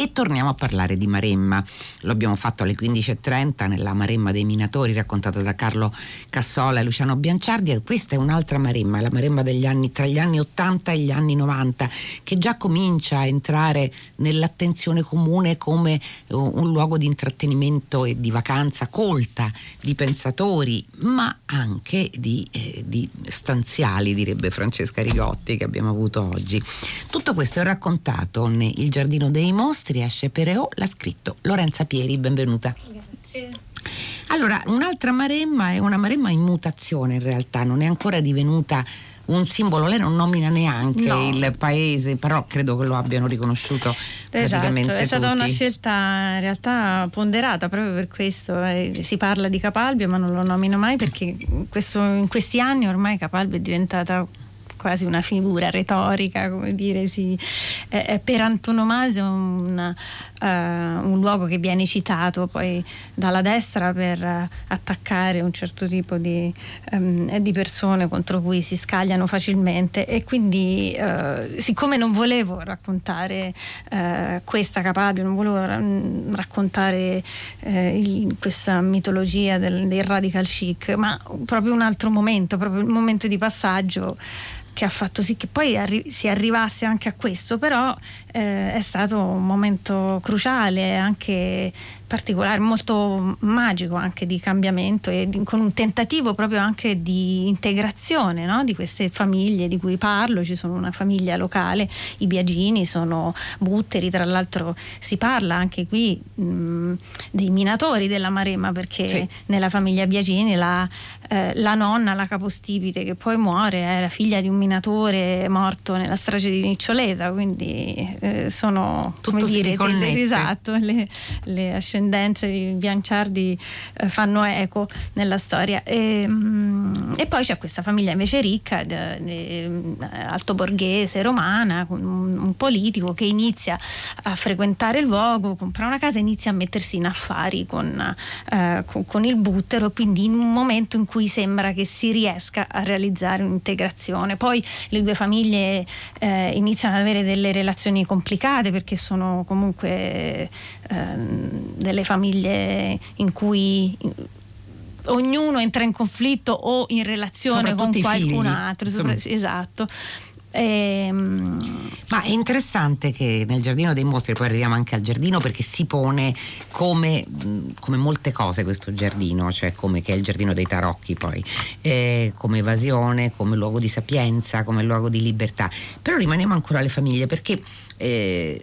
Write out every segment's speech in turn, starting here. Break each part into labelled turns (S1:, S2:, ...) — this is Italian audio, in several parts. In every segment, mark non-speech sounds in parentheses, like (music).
S1: E torniamo a parlare di Maremma. Lo abbiamo fatto alle 15.30 nella Maremma dei Minatori raccontata da Carlo Cassola e Luciano Bianciardi. Questa è un'altra Maremma, la Maremma degli anni, tra gli anni 80 e gli anni 90, che già comincia a entrare nell'attenzione comune come un luogo di intrattenimento e di vacanza colta di pensatori, ma anche di, eh, di stanziali, direbbe Francesca Rigotti, che abbiamo avuto oggi. Tutto questo è raccontato nel Giardino dei Mostri Mostri esce Pereo, l'ha scritto Lorenza Pieri, benvenuta.
S2: Grazie.
S1: Allora, un'altra Maremma è una Maremma in mutazione in realtà, non è ancora divenuta un simbolo, lei non nomina neanche no. il paese, però credo che lo abbiano riconosciuto esatto,
S2: è stata
S1: tutti.
S2: una scelta in realtà ponderata proprio per questo, eh, si parla di Capalbio ma non lo nomino mai perché questo, in questi anni ormai Capalbio è diventata quasi una figura retorica, come dire, sì. è per antonomasia un, uh, un, luogo che viene citato poi dalla destra per attaccare un certo tipo di, um, di persone contro cui si scagliano facilmente. E quindi uh, siccome non volevo raccontare uh, questa Capalbio, non volevo ra- raccontare il, questa mitologia del, del radical chic, ma proprio un altro momento, proprio il momento di passaggio che ha fatto sì che poi arri- si arrivasse anche a questo, però eh, è stato un momento cruciale, anche particolare, molto magico anche di cambiamento e di, con un tentativo proprio anche di integrazione no? di queste famiglie di cui parlo. Ci sono una famiglia locale, i Biagini sono butteri, tra l'altro si parla anche qui mh, dei minatori della Maremma perché sì. nella famiglia Biagini la, eh, la, nonna, la capostipite che poi muore, era figlia di un minatore morto nella strage di Niccioleta, quindi eh, sono
S1: Tutto
S2: dire,
S1: le,
S2: esatto, le, le ascendenze ascendenze di Bianciardi eh, fanno eco nella storia. E, mm, e, poi c'è questa famiglia invece ricca, de, de, altoborghese, romana, un, un, politico che inizia a frequentare il luogo, compra una casa e inizia a mettersi in affari con, eh, con, con il buttero, quindi in un momento in cui sembra che si riesca a realizzare un'integrazione. Poi le due famiglie eh, iniziano ad avere delle relazioni complicate perché sono comunque ehm, delle famiglie in cui ognuno entra in conflitto o in relazione con qualcun altro. Sopra, esatto.
S1: Ehm... Ma è interessante che nel giardino dei mostri, poi arriviamo anche al giardino perché si pone come, come molte cose questo giardino, cioè come che è il giardino dei tarocchi poi, eh, come evasione, come luogo di sapienza, come luogo di libertà. Però rimaniamo ancora alle famiglie perché eh,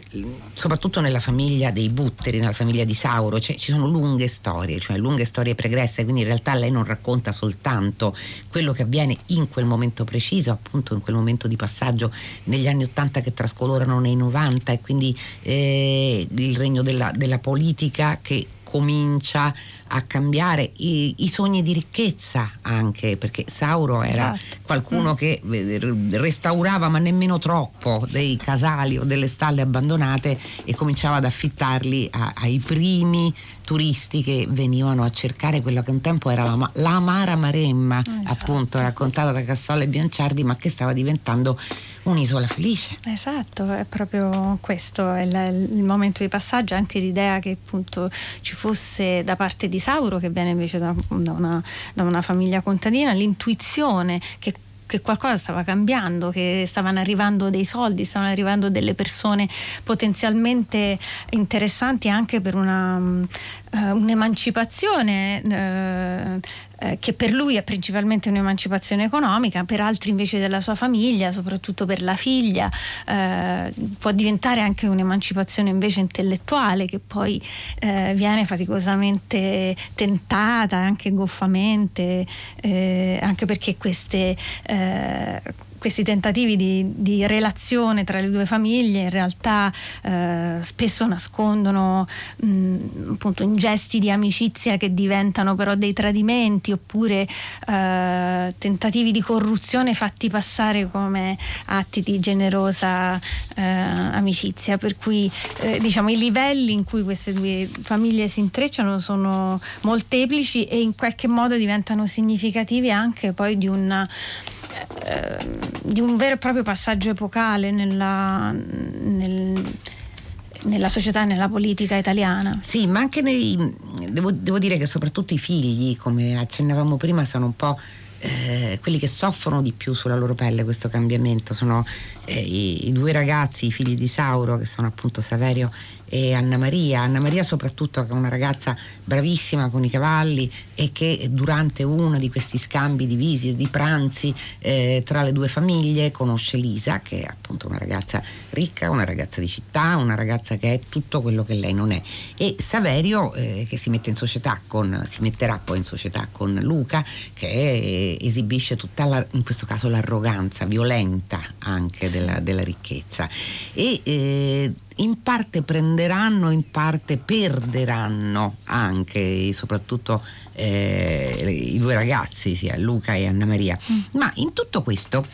S1: soprattutto nella famiglia dei Butteri, nella famiglia di Sauro, cioè, ci sono lunghe storie, cioè lunghe storie pregresse, quindi in realtà lei non racconta soltanto quello che avviene in quel momento preciso, appunto in quel momento di passaggio negli anni Ottanta che trascolorano nei 90 e quindi eh, il regno della, della politica che comincia a cambiare i, i, sogni di ricchezza anche perché Sauro era esatto. qualcuno mm. che eh, restaurava ma nemmeno troppo dei casali o delle stalle abbandonate e cominciava ad affittarli a, ai primi turisti che venivano a cercare quello che un tempo era la, l'amara Maremma esatto. appunto raccontata da Cassola e Bianciardi ma che stava diventando un'isola felice.
S2: Esatto, è proprio questo, è il, il momento di passaggio, anche l'idea che appunto ci fosse da parte di Sauro, che viene invece da, da, una, da una famiglia contadina, l'intuizione che che qualcosa stava cambiando, che stavano arrivando dei soldi, stavano arrivando delle persone potenzialmente interessanti anche per una, uh, un'emancipazione uh, eh, che per lui è principalmente un'emancipazione economica, per altri invece della sua famiglia, soprattutto per la figlia, eh, può diventare anche un'emancipazione invece intellettuale che poi eh, viene faticosamente tentata, anche goffamente, eh, anche perché queste eh, questi tentativi di, di, relazione tra le due famiglie in realtà eh, spesso nascondono mh, appunto in gesti di amicizia che diventano però dei tradimenti oppure eh, tentativi di corruzione fatti passare come atti di generosa eh, amicizia. Per cui eh, diciamo i livelli in cui queste due famiglie si intrecciano sono molteplici e in qualche modo diventano significativi anche poi di una
S1: Ehm,
S2: di un vero e proprio passaggio epocale nella, nel, nella società e nella politica italiana.
S1: Sì, ma anche nei... Devo, devo dire che soprattutto i figli, come accennavamo prima, sono un po' eh, quelli che soffrono di più sulla loro pelle questo cambiamento sono eh, i, i, due ragazzi, i figli di Sauro, che sono appunto Saverio e Anna Maria. Anna Maria soprattutto che è una ragazza bravissima con i cavalli e che durante uno di questi scambi di visite, di pranzi eh, tra le due famiglie conosce Lisa che è appunto una ragazza ricca, una ragazza di città, una ragazza che è tutto quello che lei non è e Saverio eh, che si mette in società con, si metterà poi in società con Luca che eh, esibisce tutta la, in questo caso l'arroganza violenta anche della, della ricchezza e eh, in parte prenderanno, in parte perderanno anche, soprattutto eh, i due ragazzi, sia Luca e Anna Maria. Mm. Ma in tutto questo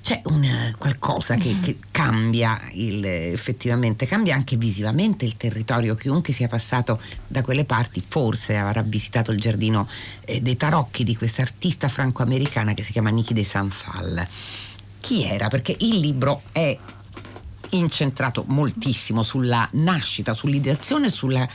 S1: c'è una, qualcosa che, mm. che cambia il, effettivamente, cambia anche visivamente il territorio. Chiunque sia passato da quelle parti forse avrà visitato il giardino eh, dei tarocchi di questa artista franco-americana che si chiama Niki de Sanfal. Chi era? Perché il libro è incentrato moltissimo sulla nascita, sull'ideazione, sulla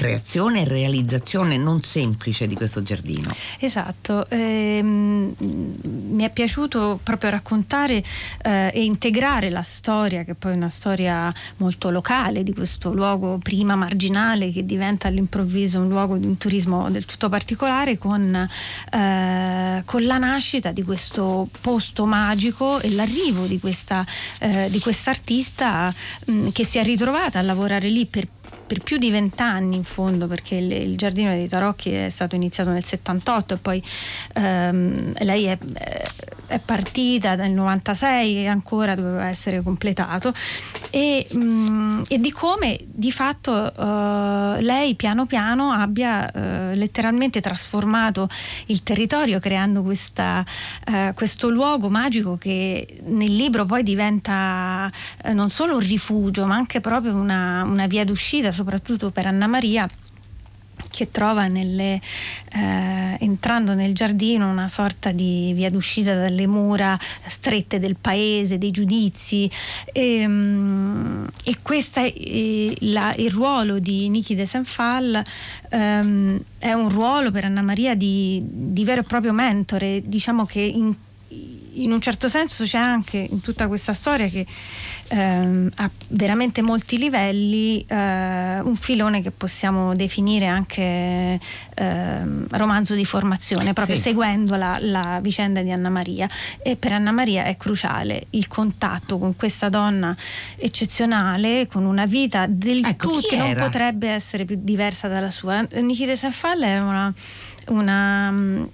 S1: creazione e realizzazione non semplice di questo giardino.
S2: Esatto, ehm, mi è piaciuto proprio raccontare eh, e integrare la storia, che poi è una storia molto locale di questo luogo prima marginale che diventa all'improvviso un luogo di un turismo del tutto particolare con, eh, con la nascita di questo posto magico e l'arrivo di questa eh, di quest'artista mh, che si è ritrovata a lavorare lì per per più di vent'anni in fondo perché il, il, Giardino dei Tarocchi è stato iniziato nel 78 e poi ehm, lei è, è, partita nel 96 e ancora doveva essere completato. E, mh, mm, e di come di fatto eh, lei piano piano abbia eh, letteralmente trasformato il territorio creando questa, eh, questo luogo magico che nel libro poi diventa eh, non solo un rifugio ma anche proprio una, una via d'uscita soprattutto per Anna Maria che trova nelle, eh, entrando nel giardino una sorta di via d'uscita dalle mura strette del paese, dei giudizi. E, um, e questo è la, il ruolo di Niki de Senfal um, è un ruolo per Anna Maria di, di vero e proprio mentore. Diciamo che in, in un certo senso c'è anche in tutta questa storia che ehm, a veramente molti livelli eh, un filone che possiamo definire anche ehm, romanzo di formazione, proprio sì. seguendo la, la, vicenda di Anna Maria. E per Anna Maria è cruciale il contatto con questa donna eccezionale, con una vita del ecco, tutto che non potrebbe essere più diversa dalla sua. Nikita Sanfalla era una, una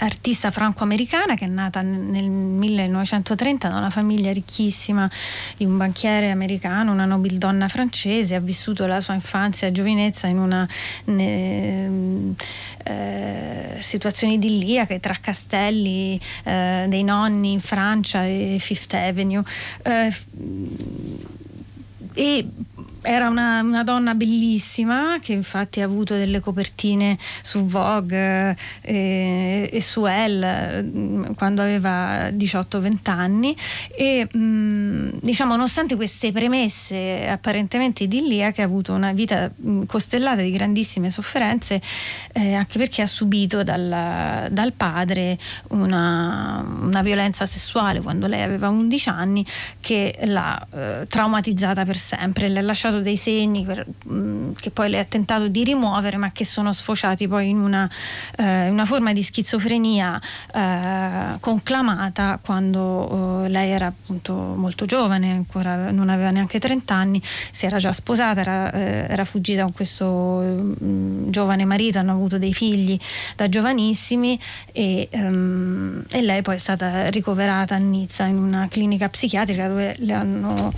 S2: artista franco-americana che è nata nel 1930 da una famiglia ricchissima di un banchiere americano, una nobildonna francese, ha vissuto la sua infanzia e giovinezza in una ne, eh, situazione idilliaca tra castelli eh, dei nonni in Francia e Fifth Avenue. Eh, e era una, una, donna bellissima che infatti ha avuto delle copertine su Vogue eh, e su Elle mm, quando aveva 18-20 anni. E mh, mm, diciamo nonostante queste premesse apparentemente idilliache ha avuto una vita mh, mm, costellata di grandissime sofferenze eh, anche perché ha subito dal, dal padre una, una, violenza sessuale quando lei aveva 11 anni che l'ha eh, traumatizzata per sempre, le ha lasciato lasciato dei segni per, mh, mm, che poi lei ha tentato di rimuovere ma che sono sfociati poi in una, eh, una forma di schizofrenia eh, conclamata quando eh, lei era appunto molto giovane, ancora non aveva neanche 30 anni, si era già sposata, era, eh, era fuggita con questo mh, mm, giovane marito, hanno avuto dei figli da giovanissimi e, um, e, lei poi è stata ricoverata a Nizza in una clinica psichiatrica dove le hanno,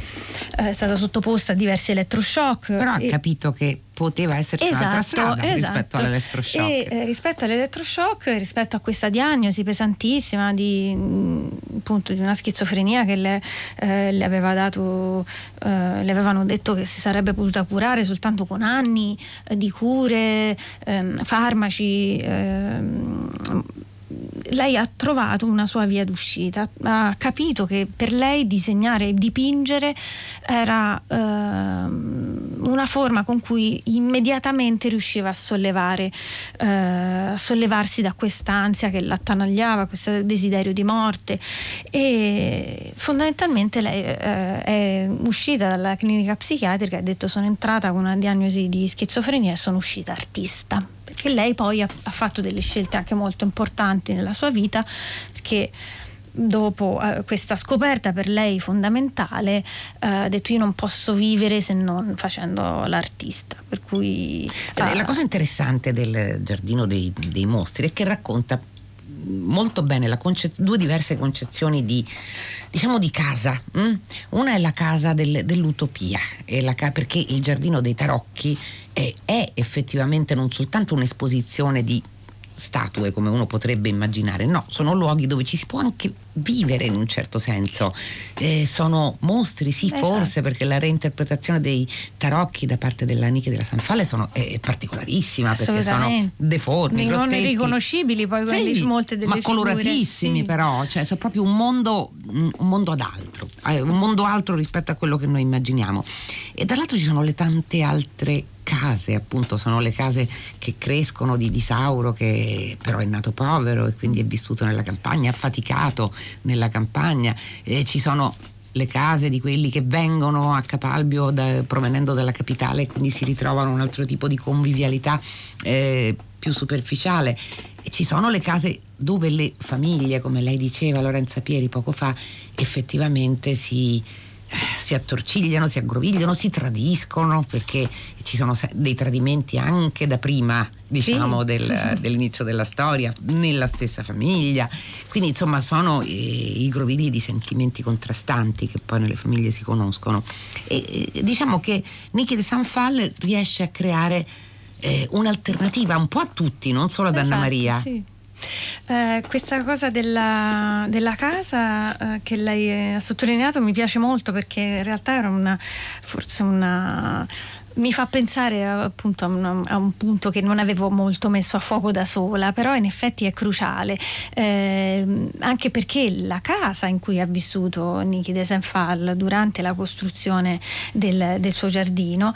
S2: eh, è stata sottoposta a diverse elettroshock.
S1: Però ha capito che poteva esserci esatto, un'altra strada esatto. rispetto all'elettroshock.
S2: E, eh, rispetto all'elettroshock, rispetto a questa diagnosi pesantissima di, mm, appunto, di una schizofrenia che le, eh, le, aveva dato, eh, le avevano detto che si sarebbe potuta curare soltanto con anni eh, di cure, ehm, farmaci ehm, lei ha trovato una sua via d'uscita, ha capito che per lei disegnare e dipingere era eh, una forma con cui immediatamente riusciva a sollevare, eh, sollevarsi da quest'ansia che l'attanagliava, questo desiderio di morte. E fondamentalmente lei eh, è uscita dalla clinica psichiatrica e ha detto sono entrata con una diagnosi di schizofrenia e sono uscita artista perché lei poi ha, ha fatto delle scelte anche molto importanti nella sua vita perché dopo eh, questa scoperta per lei fondamentale eh, ha detto io non posso vivere se non facendo l'artista per cui
S1: eh, la cosa interessante del giardino dei, dei mostri è che racconta molto bene concez- due diverse concezioni di, diciamo di casa. Mm? Una è la casa del, dell'utopia, ca- perché il giardino dei tarocchi è, è effettivamente non soltanto un'esposizione di statue come uno potrebbe immaginare, no, sono luoghi dove ci si può anche vivere in un certo senso. Eh, sono mostri, sì, esatto. forse, perché la reinterpretazione dei tarocchi da parte della e della Sanfale sono, è particolarissima perché sono deformi,
S2: non riconoscibili poi quelli, sì, molte delle
S1: ma
S2: figure.
S1: coloratissimi sì. però, cioè sono proprio un mondo, un mondo ad altro, eh, un mondo altro rispetto a quello che noi immaginiamo. E dall'altro ci sono le tante altre case, appunto, sono le case che crescono di, di Sauro che però è nato povero e quindi è vissuto nella campagna, ha faticato nella campagna, e ci sono le case di quelli che vengono a Capalbio da, provenendo dalla capitale e quindi si ritrovano un altro tipo di convivialità eh, più superficiale. E ci sono le case dove le famiglie, come lei diceva Lorenza Pieri poco fa, effettivamente si, si attorcigliano, si aggrovigliano, si tradiscono perché ci sono dei tradimenti anche da prima diciamo sì. del, (laughs) dell'inizio della storia nella stessa famiglia quindi insomma sono i, i grovigli di sentimenti contrastanti che poi nelle famiglie si conoscono e, e diciamo che Niki de Sanfal riesce a creare eh, un'alternativa un po' a tutti non solo ad esatto, Anna Maria
S2: sì. Eh, questa cosa della, della casa eh, che lei ha sottolineato mi piace molto perché in realtà era una, forse una mi fa pensare appunto a un, a un, punto che non avevo molto messo a fuoco da sola, però in effetti è cruciale, eh, anche perché la casa in cui ha vissuto Niki de Senfal durante la costruzione del, del suo giardino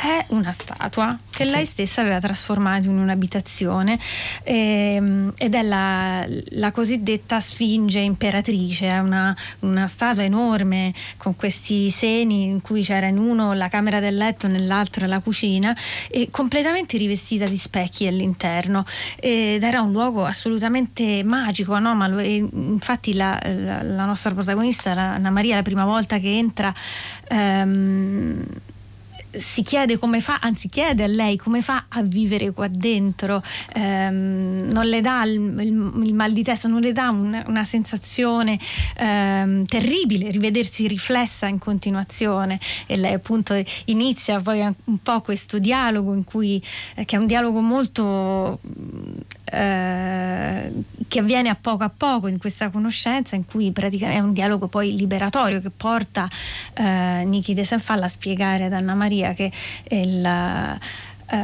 S2: è una statua che sì. lei stessa aveva trasformato in un'abitazione ehm, ed è la, la, cosiddetta Sfinge imperatrice, è una, una, statua enorme con questi seni in cui c'era in uno la camera del letto, nell'altro la cucina e completamente rivestita di specchi all'interno. Ed era un luogo assolutamente magico, anomalo e infatti la, la, la nostra protagonista, Anna Maria, la prima volta che entra ehm, si chiede come fa, anzi chiede a lei come fa a vivere qua dentro, ehm, non le dà il, il, il, mal di testa, non le dà un, una sensazione ehm, terribile rivedersi riflessa in continuazione. E lei appunto inizia poi un po' questo dialogo in cui, eh, che è un dialogo molto eh, che avviene a poco a poco in questa conoscenza in cui praticamente è un dialogo poi liberatorio che porta eh, Niki De Sanfalla a spiegare ad Anna Maria che, il, eh,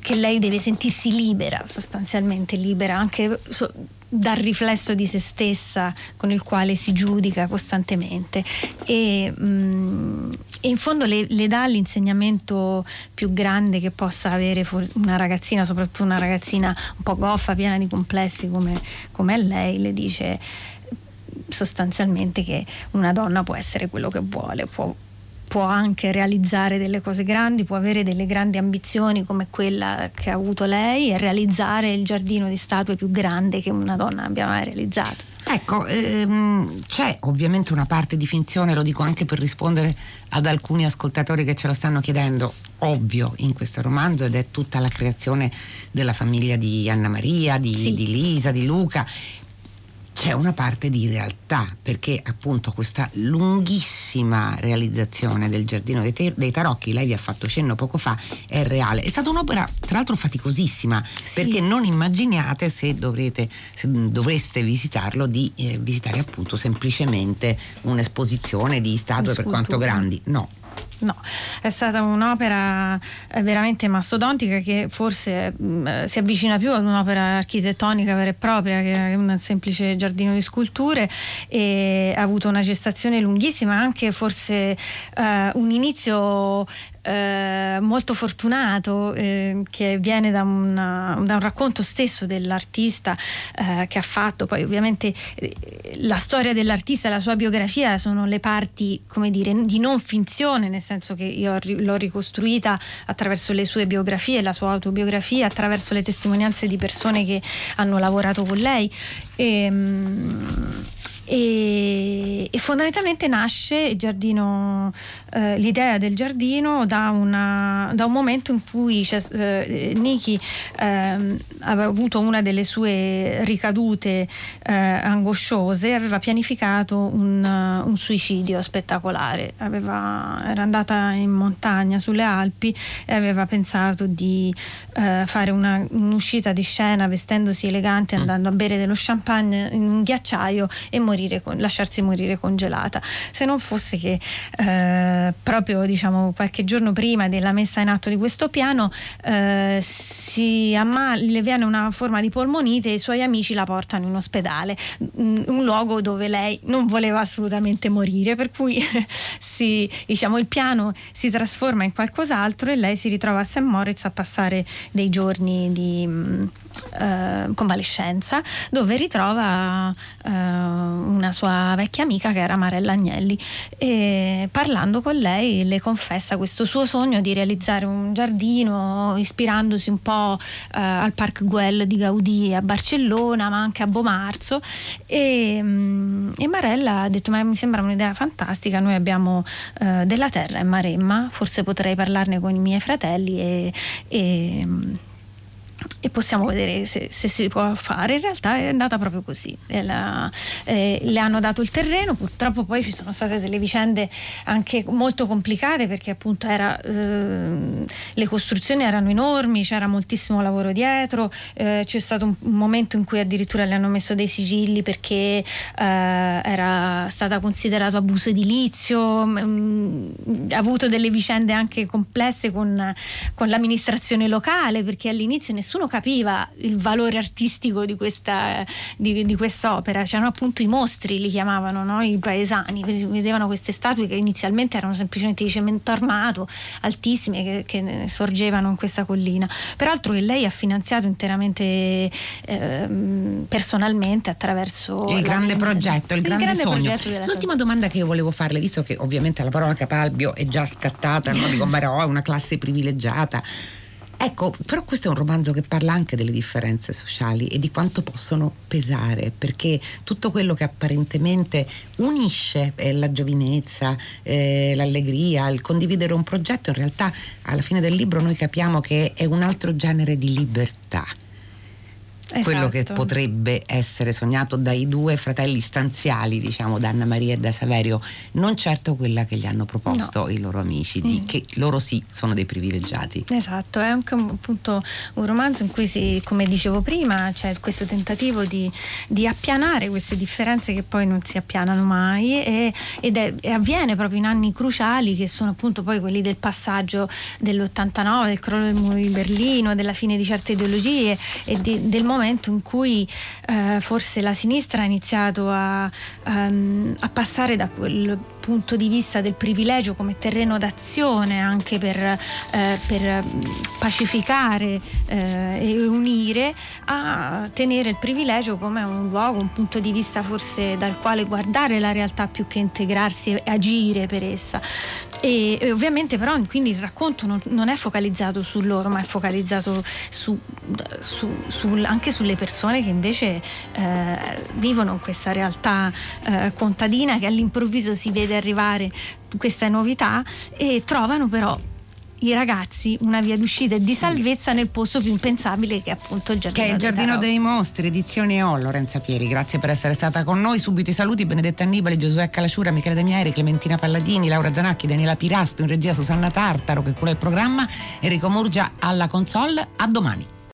S2: che lei deve sentirsi libera, sostanzialmente libera anche so, dal riflesso di se stessa con il quale si giudica costantemente. E, mh, mm, e in fondo le, le, dà l'insegnamento più grande che possa avere una ragazzina, soprattutto una ragazzina un po' goffa, piena di complessi come, come lei, le dice sostanzialmente che una donna può essere quello che vuole, può può anche realizzare delle cose grandi, può avere delle grandi ambizioni come quella che ha avuto lei e realizzare il giardino di statue più grande che una donna abbia mai realizzato.
S1: Ecco, ehm, c'è ovviamente una parte di finzione, lo dico anche per rispondere ad alcuni ascoltatori che ce lo stanno chiedendo, ovvio in questo romanzo ed è tutta la creazione della famiglia di Anna Maria, di, sì. di Lisa, di Luca c'è una parte di realtà, perché appunto questa lunghissima realizzazione del giardino dei, te- dei, tarocchi, lei vi ha fatto cenno poco fa, è reale. È stata un'opera tra l'altro faticosissima, sì. perché non immaginiate se, dovrete, se dovreste visitarlo di eh, visitare appunto semplicemente un'esposizione di statue per quanto grandi. No,
S2: No, è stata un'opera eh, veramente mastodontica che forse mm, eh, si avvicina più ad un'opera architettonica vera e propria che un semplice giardino di sculture e ha avuto una gestazione lunghissima, anche forse uh, un inizio eh, molto fortunato eh, che viene da, una, da, un racconto stesso dell'artista eh, che ha fatto. Poi ovviamente eh, la storia dell'artista la sua biografia sono le parti come dire di non finzione nel senso che io l'ho ricostruita attraverso le sue biografie la sua autobiografia attraverso le testimonianze di persone che hanno lavorato con lei. E, mm, e, e fondamentalmente nasce giardino, eh, l'idea del giardino da, una, da, un momento in cui eh, Niki eh, aveva avuto una delle sue ricadute eh, angosciose, aveva pianificato un, un suicidio spettacolare, aveva, era andata in montagna sulle Alpi e aveva pensato di eh, fare una, un'uscita di scena vestendosi elegante, mm. andando a bere dello champagne in un ghiacciaio e morire morire, lasciarsi morire congelata. Se non fosse che eh, proprio diciamo, qualche giorno prima della messa in atto di questo piano eh, si amma- le viene una forma di polmonite e i suoi amici la portano in ospedale, mm, un luogo dove lei non voleva assolutamente morire, per cui (laughs) si, diciamo, il piano si trasforma in qualcos'altro e lei si ritrova a St. Moritz a passare dei giorni di mm, eh, convalescenza dove ritrova eh, una sua vecchia amica che era Marella Agnelli. E parlando con lei le confessa questo suo sogno di realizzare un giardino ispirandosi un po' eh, al Park Güell di Gaudì a Barcellona ma anche a Bomarzo. E, mm, e Marella ha detto ma mi sembra un'idea fantastica noi abbiamo eh, della terra in Maremma forse potrei parlarne con i miei fratelli e, e mm, e possiamo vedere se, se, si può fare. In realtà è andata proprio così. La, eh, le hanno dato il terreno, purtroppo poi ci sono state delle vicende anche molto complicate perché appunto era, eh, le costruzioni erano enormi, c'era moltissimo lavoro dietro, eh, c'è stato un, un, momento in cui addirittura le hanno messo dei sigilli perché eh, era stata considerato abuso edilizio, mh, mm, ha avuto delle vicende anche complesse con, con l'amministrazione locale perché all'inizio nessuno capiva il valore artistico di questa di, di quest'opera, c'erano appunto i mostri, li chiamavano no? i paesani, vedevano queste statue che inizialmente erano semplicemente di cemento armato, altissime, che, che sorgevano in questa collina. Peraltro che lei ha finanziato interamente eh, personalmente attraverso
S1: il grande progetto, il, il grande, grande sogno. L'ultima domanda che io volevo farle, visto che ovviamente la parola Capalbio è già scattata, no? dico, Barò è una classe privilegiata Ecco, però questo è un romanzo che parla anche delle differenze sociali e di quanto possono pesare, perché tutto quello che apparentemente unisce eh, la giovinezza, eh, l'allegria, il condividere un progetto, in realtà alla fine del libro noi capiamo che è un altro genere di libertà esatto. quello che esatto. potrebbe essere sognato dai due fratelli stanziali, diciamo, da Anna Maria e da Saverio, non certo quella che gli hanno proposto no. i loro amici, mm. di che loro sì sono dei privilegiati.
S2: Esatto, è anche un, appunto un romanzo in cui si, come dicevo prima, c'è questo tentativo di, di appianare queste differenze che poi non si appianano mai e, ed è, e avviene proprio in anni cruciali che sono appunto poi quelli del passaggio dell'89, del crollo del muro di Berlino, della fine di certe ideologie e di, del momento momento in cui eh, forse la sinistra ha iniziato a, um, a passare da quel punto di vista del privilegio come terreno d'azione anche per, eh, per pacificare eh, e unire a tenere il privilegio come un luogo, un punto di vista forse dal quale guardare la realtà più che integrarsi e agire per essa. E, e, ovviamente però quindi il racconto non, non, è focalizzato su loro ma è focalizzato su, su, su, anche sulle persone che invece eh, vivono in questa realtà eh, contadina che all'improvviso si vede arrivare queste novità e trovano però i ragazzi una via d'uscita e di salvezza nel posto più impensabile che è appunto il Giardino,
S1: che è il Giardino dei Mostri, edizione O. Lorenza Pieri, grazie per essere stata con noi. Subito i saluti: Benedetta Annibali, Giosuè Calasciura, Michele Demieri, Clementina Palladini, Laura Zanacchi, Daniela Pirasto, in regia Susanna Tartaro che cura il programma, Enrico Murgia alla console. A domani.